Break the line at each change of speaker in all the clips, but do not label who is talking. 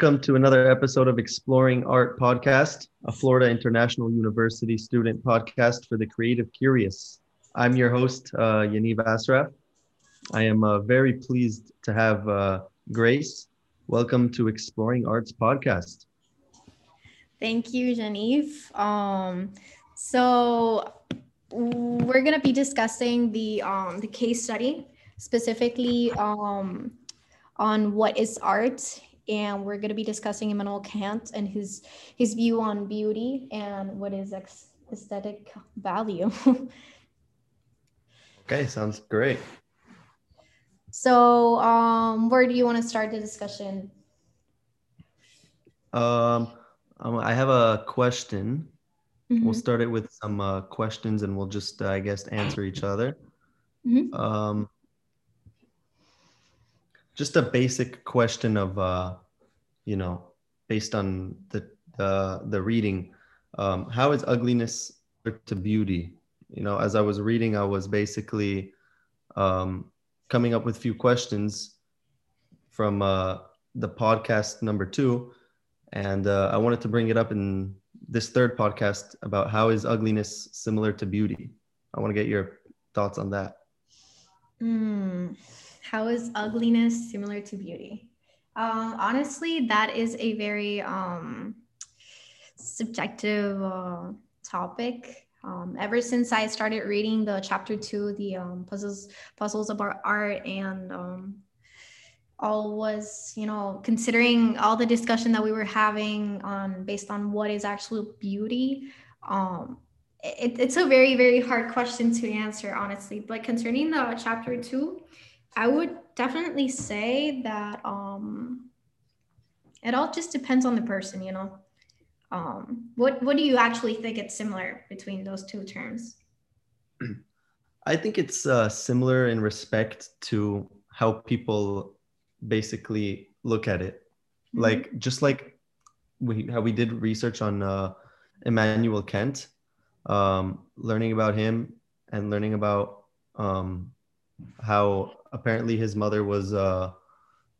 Welcome to another episode of Exploring Art Podcast, a Florida International University student podcast for the creative curious. I'm your host, uh, Yaniv Asraf. I am uh, very pleased to have uh, Grace. Welcome to Exploring Arts Podcast.
Thank you, Yaniv. Um, so we're gonna be discussing the um, the case study specifically um, on what is art and we're going to be discussing Immanuel Kant and his his view on beauty and what is aesthetic value.
okay, sounds great.
So, um, where do you want to start the discussion?
Um, um I have a question. Mm-hmm. We'll start it with some uh, questions, and we'll just, uh, I guess, answer each other. Mm-hmm. Um, just a basic question of uh, you know based on the the, the reading um, how is ugliness to beauty? You know as i was reading i was basically um, coming up with a few questions from uh, the podcast number two. And uh, i wanted to bring it up in this third podcast about how is ugliness similar to beauty. I want to get your thoughts on that.
Mm. How is ugliness similar to beauty? Um, honestly, that is a very um, subjective uh, topic. Um, ever since I started reading the chapter two, the um, puzzles puzzles about art, and um, all was you know considering all the discussion that we were having on based on what is actual beauty. Um, it, it's a very very hard question to answer honestly. But concerning the chapter two, I would definitely say that um, it all just depends on the person, you know. Um, what what do you actually think it's similar between those two terms?
I think it's uh, similar in respect to how people basically look at it. Mm-hmm. Like just like we how we did research on uh, Immanuel Kant, um, learning about him and learning about um, how apparently his mother was uh,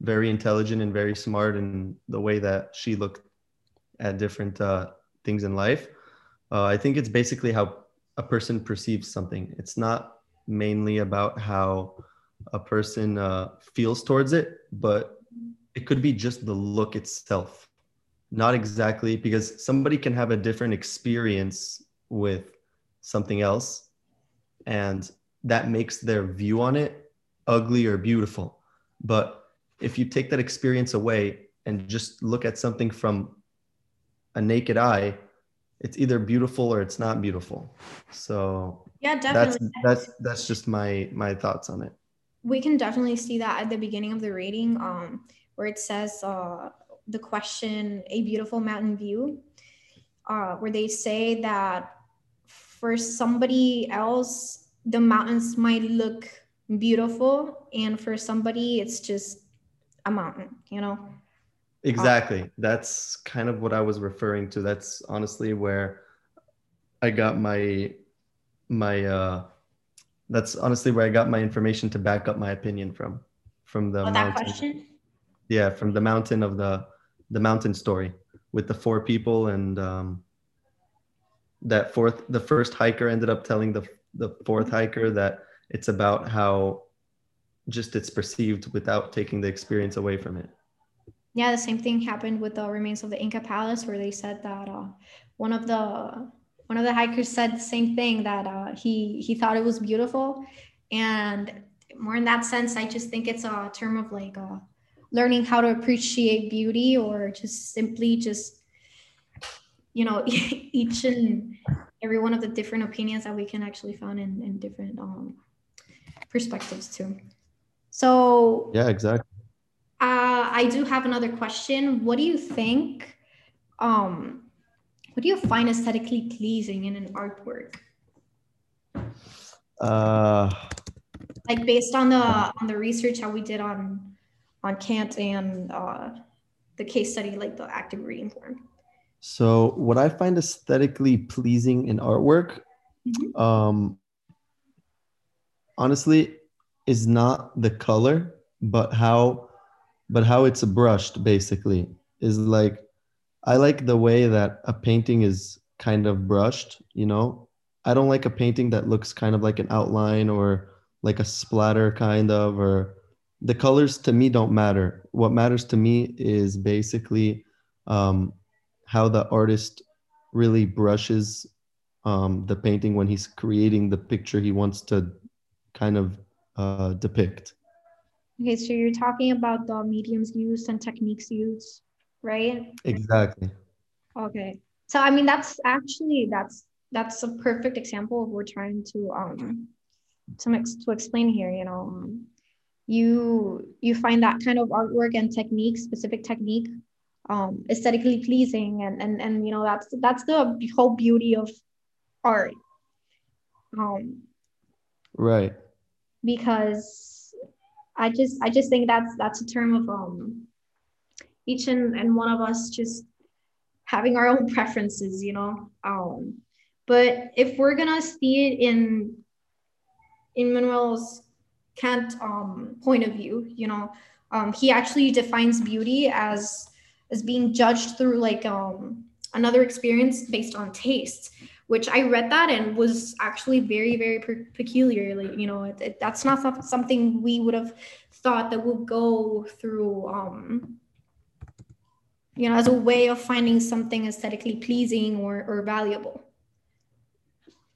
very intelligent and very smart in the way that she looked at different uh, things in life. Uh, I think it's basically how a person perceives something. It's not mainly about how a person uh, feels towards it, but it could be just the look itself. Not exactly because somebody can have a different experience with something else, and that makes their view on it ugly or beautiful. But if you take that experience away and just look at something from a naked eye, it's either beautiful or it's not beautiful. So
yeah, definitely.
That's that's that's just my my thoughts on it.
We can definitely see that at the beginning of the reading, um, where it says uh, the question "a beautiful mountain view," uh, where they say that for somebody else, the mountains might look beautiful and for somebody it's just a mountain you know?
Exactly. Um, that's kind of what i was referring to. That's honestly where i got my my uh that's honestly where i got my information to back up my opinion from from the
oh, mountain. that question?
Yeah from the mountain of the the mountain story with the four people and um that fourth the first hiker ended up telling the the fourth hiker that it's about how just it's perceived without taking the experience away from it.
Yeah the same thing happened with the remains of the inca palace where they said that uh, one of the one of the hikers said the same thing that uh, he he thought it was beautiful. And more in that sense i just think it's a term of like uh, learning how to appreciate beauty or just simply just you know each and every one of the different opinions that we can actually find in, in different um, perspectives too. So
yeah, exactly.
Uh, I do have another question. What do you think? Um, what do you find aesthetically pleasing in an artwork?
Uh,
like based on the on the research that we did on on Kant and uh, the case study, like the active reading form.
So, what I find aesthetically pleasing in artwork, mm-hmm. um, honestly is not the color, but how but how it's brushed basically is like I like the way that a painting is kind of brushed, you know. I don't like a painting that looks kind of like an outline or like a splatter kind of or the colors to me don't matter. What matters to me is basically um, how the artist really brushes um, the painting when he's creating the picture he wants to kind of uh, depict.
Okay, so you're talking about the mediums used and techniques used, right?
Exactly.
Okay. So I mean that's actually that's that's a perfect example of what we're trying to um to, ex- to explain here, you know. Um, you you find that kind of artwork and technique, specific technique, um, aesthetically pleasing and and and you know that's that's the whole beauty of art. Um
right.
Because I just I just think that's that's a term of um each and, and one of us just having our own preferences, you know. Um, but if we're gonna see it in in Manuel's Kant um, point of view, you know, um, he actually defines beauty as as being judged through like um, another experience based on taste which I read that and was actually very, very per- peculiarly, you know, it, it, that's not something we would have thought that would go through, um, you know, as a way of finding something aesthetically pleasing or, or valuable.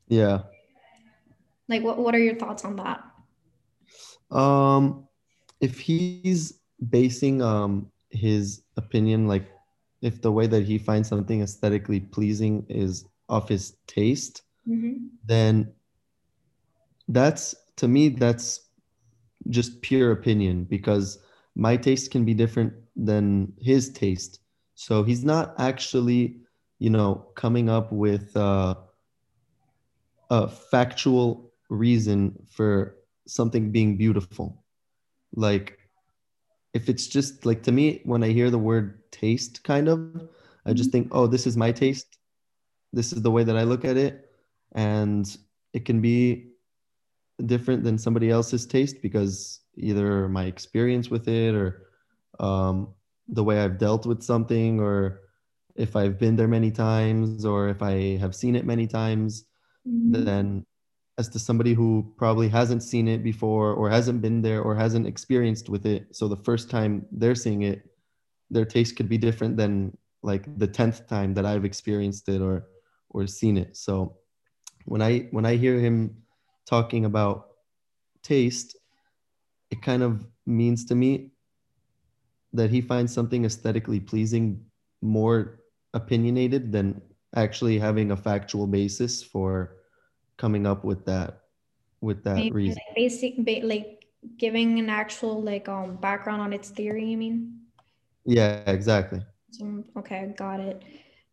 Yeah.
Like, what, what are your thoughts on that?
Um, if he's basing um his opinion like if the way that he finds something aesthetically pleasing is of his taste, mm-hmm. then that's to me that's just pure opinion because my taste can be different than his taste. So he's not actually, you know, coming up with uh, a factual reason for something being beautiful. Like, if it's just like to me, when I hear the word taste, kind of, I just mm-hmm. think, oh, this is my taste this is the way that I look at it, and it can be different than somebody else's taste because either my experience with it or um, the way I've dealt with something or if I've been there many times or if I have seen it many times, mm-hmm. then as to somebody who probably hasn't seen it before or hasn't been there or hasn't experienced with it. So the first time they're seeing it, their taste could be different than like the 10th time that I've experienced it or or seen it. So when I when I hear him talking about taste, it kind of means to me that he finds something aesthetically pleasing more opinionated than actually having a factual basis for coming up with that with that Maybe reason.
Like basic like giving an actual like um background on its theory, you mean?
Yeah, exactly.
Okay, got it.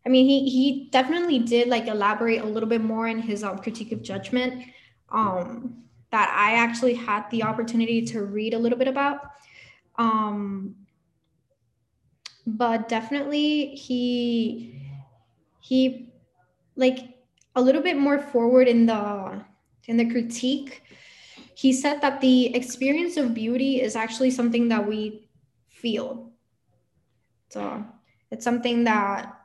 I mean, he he definitely did like elaborate a little bit more in his um, critique of judgment um, that I actually had the opportunity to read a little bit about. Um, but definitely he he like a little bit more forward in the in the critique. He said that the experience of beauty is actually something that we feel. So it's something that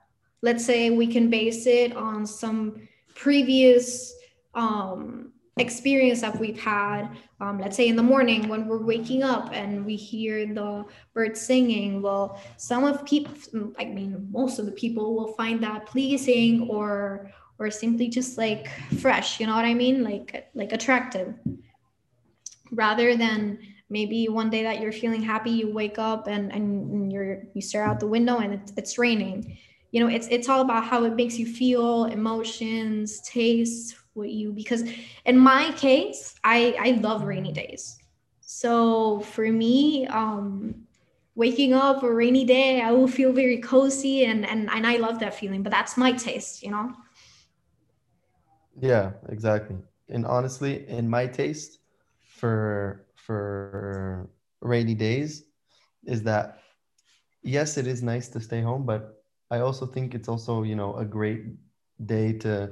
let's say we can base it on some previous um, experience that we've had. Um, let's say in the morning when we're waking up and we hear the birds singing well some of people i mean most of the people will find that pleasing or or simply just like fresh you know what i mean? Like like attractive. Rather than maybe one day that you're feeling happy you wake up and and you're you stare out the window and it's, it's raining. You know it's it's all about how it makes you feel emotions taste what you because in my case i i love rainy days. So for me um waking up a rainy day i will feel very cozy and and, and i love that feeling but that's my taste you know
yeah exactly and honestly in my taste for for rainy days is that yes it is nice to stay home but I also think it's also, you know, a great day to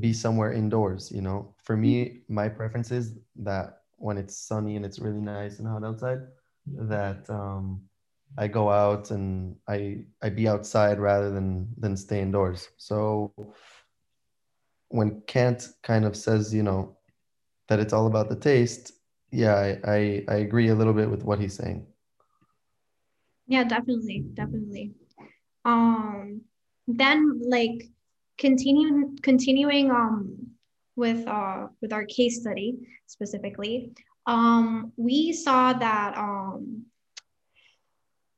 be somewhere indoors, you know. For me, my preference is that when it's sunny and it's really nice and hot outside, that um I go out and I I be outside rather than than stay indoors. So when Kant kind of says, you know, that it's all about the taste, yeah, I, I, I agree a little bit with what he's saying.
Yeah, definitely, definitely. Um, then like continuing continuing um with uh with our case study specifically, um, we saw that um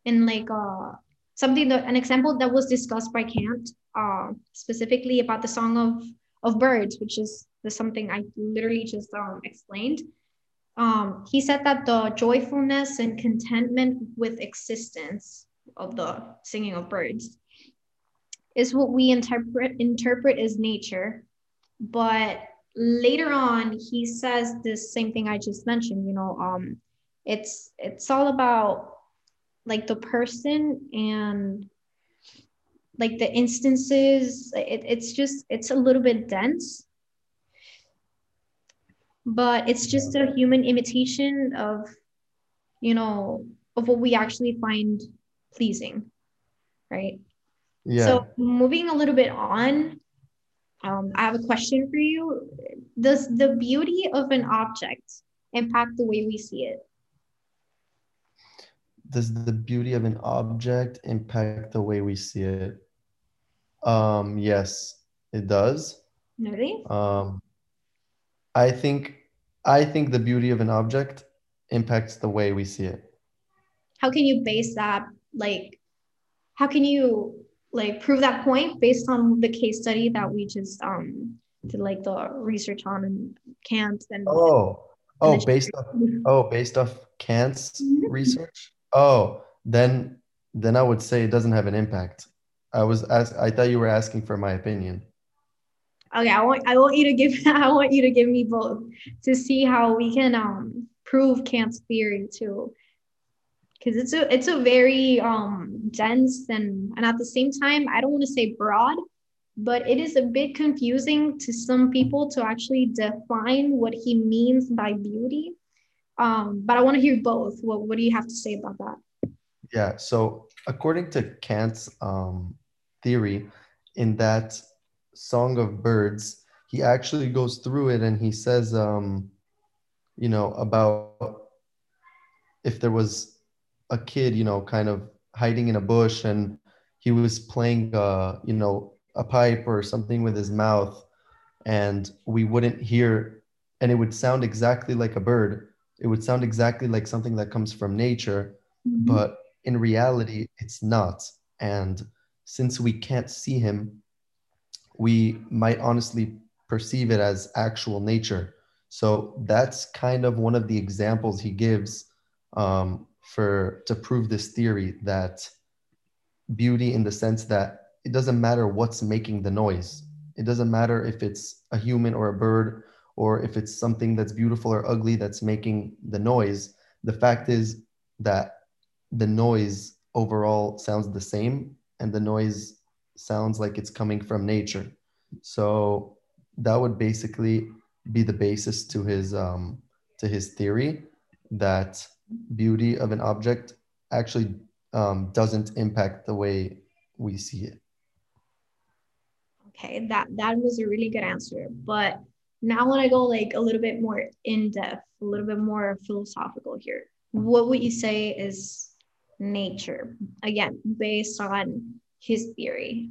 in like uh something that an example that was discussed by Kant, uh, specifically about the song of of birds, which is something I literally just um, explained. Um, he said that the joyfulness and contentment with existence of the singing of birds is what we interpret interpret as nature, but later on he says this same thing I just mentioned. You know, um, it's it's all about like the person and like the instances it, it's just it's a little bit dense. But it's just a human imitation of you know of what we actually find pleasing right? Yeah. so moving a little bit on um, i have a question for you. Does the beauty of an object impact the way we see it?
Does the beauty of an object impact the way we see it um, yes, it does.
Really?
Um, I think I think the beauty of an object impacts the way we see it.
How can you base that? Like, how can you like prove that point based on the case study that we just um did like the research on and Kant and
oh oh based off oh based off Kant's mm-hmm. research oh then then I would say it doesn't have an impact I was ask, I thought you were asking for my opinion.
Okay, I want I want you to give I want you to give me both to see how we can um prove Kant's theory too. Cause it's a it's a very um dense and and at the same time I don't want to say broad, but it is a bit confusing to some people to actually define what he means by beauty. Um, but I want to hear both. What what do you have to say about that?
Yeah, so according to Kant's um, theory in that Song of Birds. He actually goes through it and he says, um, you know, about if there was a kid, you know, kind of hiding in a bush and he was playing, uh, you know, a pipe or something with his mouth and we wouldn't hear, and it would sound exactly like a bird. It would sound exactly like something that comes from nature, mm-hmm. but in reality, it's not. And since we can't see him, we might honestly perceive it as actual nature. So that's kind of one of the examples he gives um, for to prove this theory that beauty, in the sense that it doesn't matter what's making the noise. It doesn't matter if it's a human or a bird, or if it's something that's beautiful or ugly that's making the noise. The fact is that the noise overall sounds the same and the noise sounds like it's coming from nature. So that would basically be the basis to his um, to his theory that beauty of an object actually um, doesn't impact the way we see it.
Okay, that that was a really good answer. But now when I go like a little bit more in depth, a little bit more philosophical here. What would you say is nature again based on his theory.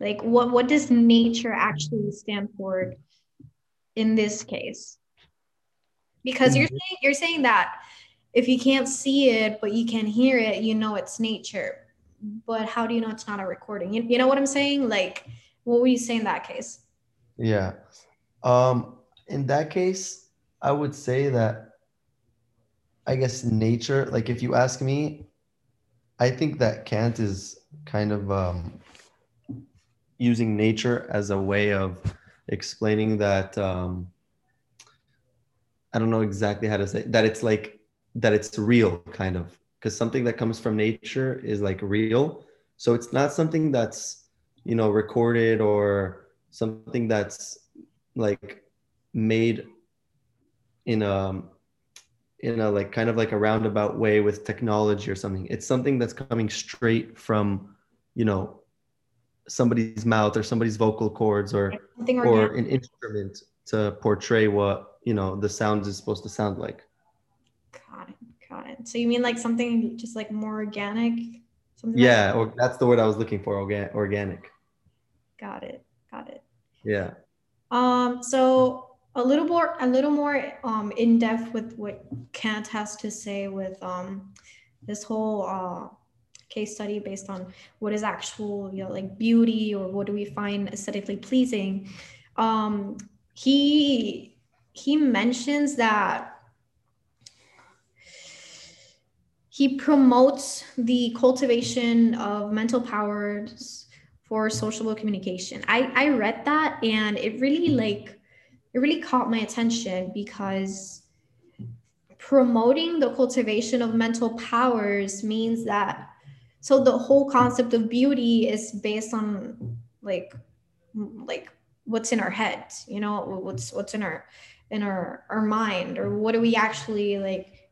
Like what what does nature actually stand for in this case? Because you're saying you're saying that if you can't see it but you can hear it you know it's nature. But how do you know it's not a recording? You, you know what i'm saying? Like what would you say in that case?
Yeah. Um in that case i would say that i guess nature like if you ask me I think that Kant is kind of um, using nature as a way of explaining that um, I don't know exactly how to say that it's like that it's real kind of. Because something that comes from nature is like real. So it's not something that's you know recorded or something that's like made in a in a like kind of like a roundabout way with technology or something. It's something that's coming straight from, you know, somebody's mouth or somebody's vocal cords or or an instrument to portray what you know the sound is supposed to sound like.
Got it. Got it. So you mean like something just like more organic?
Something yeah, like or that's the word I was looking for. Organ- organic.
Got it. Got it.
Yeah.
Um. So a little more a little more um, in depth with what Kant has to say with um, this whole uh, case study based on what is actual you know like beauty or what do we find aesthetically pleasing. Um, he he mentions that he promotes the cultivation of mental powers for social communication. I, I read that and it really like it really caught my attention because promoting the cultivation of mental powers means that so the whole concept of beauty is based on like like what's in our head you know what's what's in our in our our mind or what do we actually like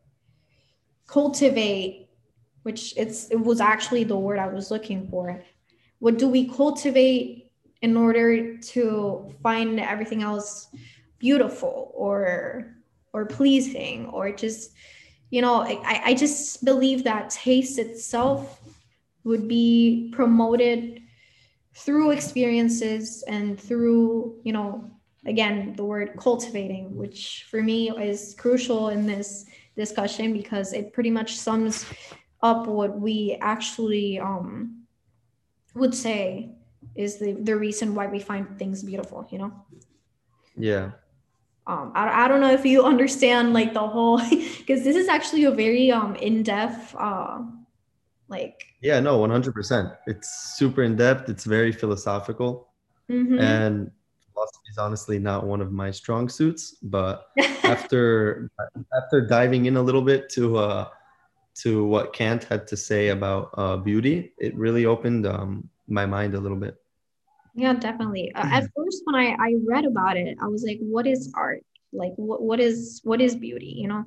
cultivate which it's it was actually the word i was looking for. What do we cultivate in order to find everything else beautiful or or pleasing or just you know I, I just believe that taste itself would be promoted through experiences and through you know again the word cultivating which for me is crucial in this discussion because it pretty much sums up what we actually um, would say is the, the reason why we find things beautiful, you know?
Yeah.
Um, I, I don't know if you understand like the whole, because this is actually a very um in-depth, uh, like.
Yeah, no, 100%. It's super in-depth. It's very philosophical. Mm-hmm. And philosophy is honestly not one of my strong suits, but after after diving in a little bit to uh, to what Kant had to say about uh, beauty, it really opened um, my mind a little bit.
Yeah, definitely. Uh, at first, when I, I read about it, I was like, what is art? Like, what, what is what is beauty? You know,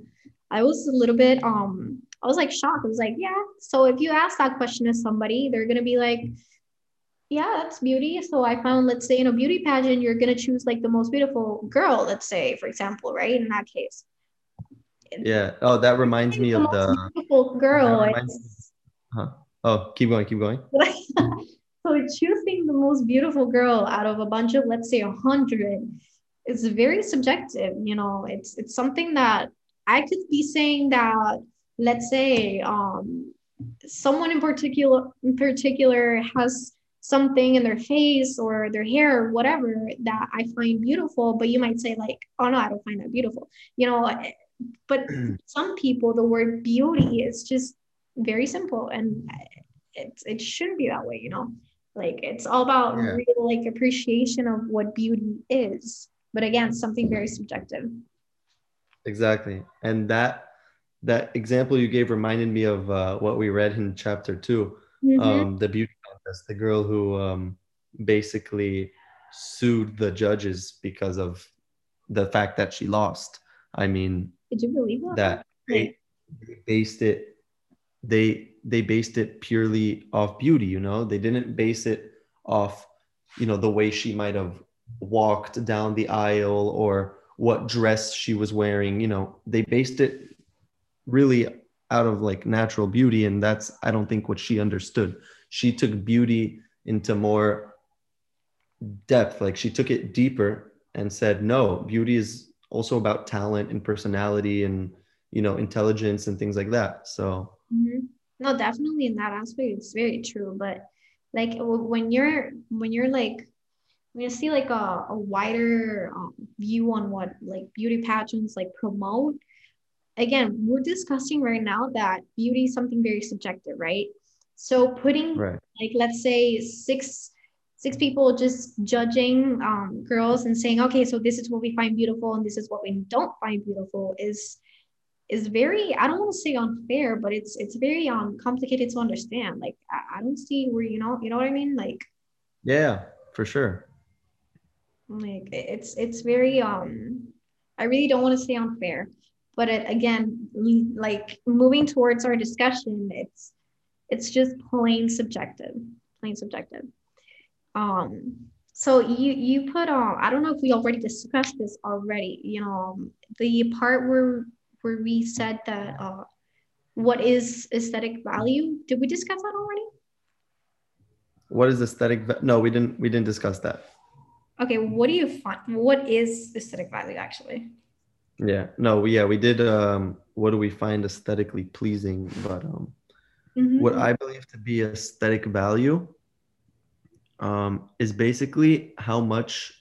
I was a little bit um I was like shocked. I was like, yeah. So if you ask that question to somebody, they're gonna be like, yeah, that's beauty. So I found, let's say, in a beauty pageant, you're gonna choose like the most beautiful girl, let's say, for example, right? In that case.
Yeah. Oh, that reminds me of the
beautiful girl.
Huh. Oh, keep going, keep going.
So choosing the most beautiful girl out of a bunch of, let's say, a hundred, is very subjective. You know, it's it's something that I could be saying that, let's say, um, someone in particular in particular has something in their face or their hair or whatever that I find beautiful, but you might say like, oh no, I don't find that beautiful. You know, but some people the word beauty is just very simple and it, it shouldn't be that way, you know. Like it's all about yeah. real like appreciation of what beauty is. But again, something very subjective.
Exactly. And that that example you gave reminded me of uh, what we read in chapter 2 mm-hmm. um, the beauty contest, the girl who um, basically sued the judges because of the fact that she lost. I mean,
did you believe that?
That they, they based it, they they based it purely off beauty you know? They didn't base it off you know the way she might have walked down the aisle or what dress she was wearing you know? They based it really out of like natural beauty and that's i don't think what she understood. She took beauty into more depth like she took it deeper and said no beauty is also about talent and personality and you know intelligence and things like that. So
mm-hmm no definitely in that aspect it's very true but like when you're when you're like when you see like a, a wider um, view on what like beauty pageants like promote again we're discussing right now that beauty is something very subjective right so putting right. like let's say six six people just judging um, girls and saying okay so this is what we find beautiful and this is what we don't find beautiful is is very i don't want to say unfair but it's it's very um complicated to understand like I, I, don't see where you know you know what i mean like
yeah for sure
like it's it's very um i really don't want to say unfair but it, again, like moving towards our discussion, it's it's just plain subjective, plain subjective. Um, so you you put on. I don't know if we already discussed this already. You know, um, the part where where we said that uh, what is aesthetic value? Did we discuss that already?
What is aesthetic? no, we didn't. We didn't discuss that.
Okay, what do you find? What is aesthetic value actually?
Yeah, no, yeah, we did. Um, what do we find aesthetically pleasing? But um, mm-hmm. what I believe to be aesthetic value um, is basically how much,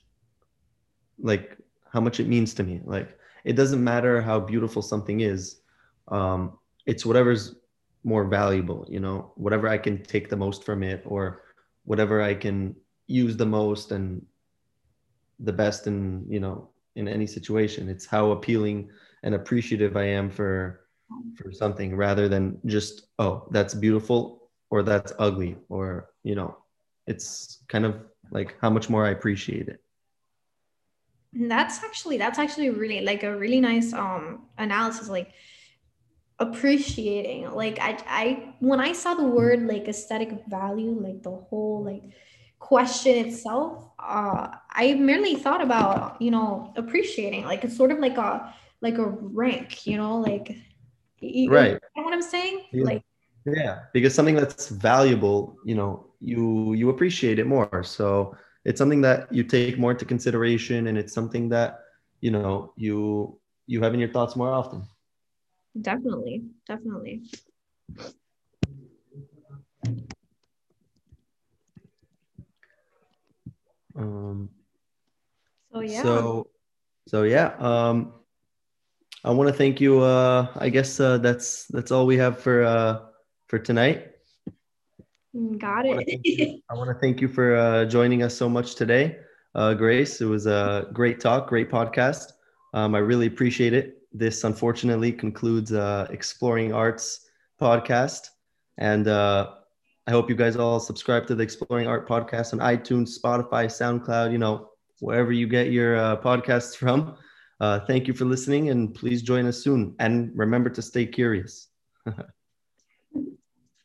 like, how much it means to me. Like, it doesn't matter how beautiful something is. Um, it's whatever's more valuable. You know, whatever I can take the most from it, or whatever I can use the most and the best in you know in any situation it's how appealing and appreciative i am for for something rather than just oh that's beautiful or that's ugly or you know it's kind of like how much more i appreciate it
that's actually that's actually really like a really nice um analysis like appreciating like i i when i saw the word like aesthetic value like the whole like question itself uh i merely thought about you know appreciating like it's sort of like a like a rank you know like you,
right.
you know what i'm saying?
Yeah.
like
yeah because something that's valuable you know you you appreciate it more. So it's something that you take more into consideration and it's something that you know you you have in your thoughts more often
definitely definitely
Um,
so yeah.
So, so yeah. Um, I want to thank you. Uh, I guess uh, that's that's all we have for uh, for tonight.
Got it.
I want to thank you for uh, joining us so much today, uh, Grace. It was a great talk, great podcast. Um, I really appreciate it. This unfortunately concludes uh, Exploring Arts podcast, and uh, I hope you guys all subscribe to the Exploring Art podcast on iTunes, Spotify, SoundCloud, you know, wherever you get your uh, podcasts from. Uh, thank you for listening and please join us soon. And remember to stay curious.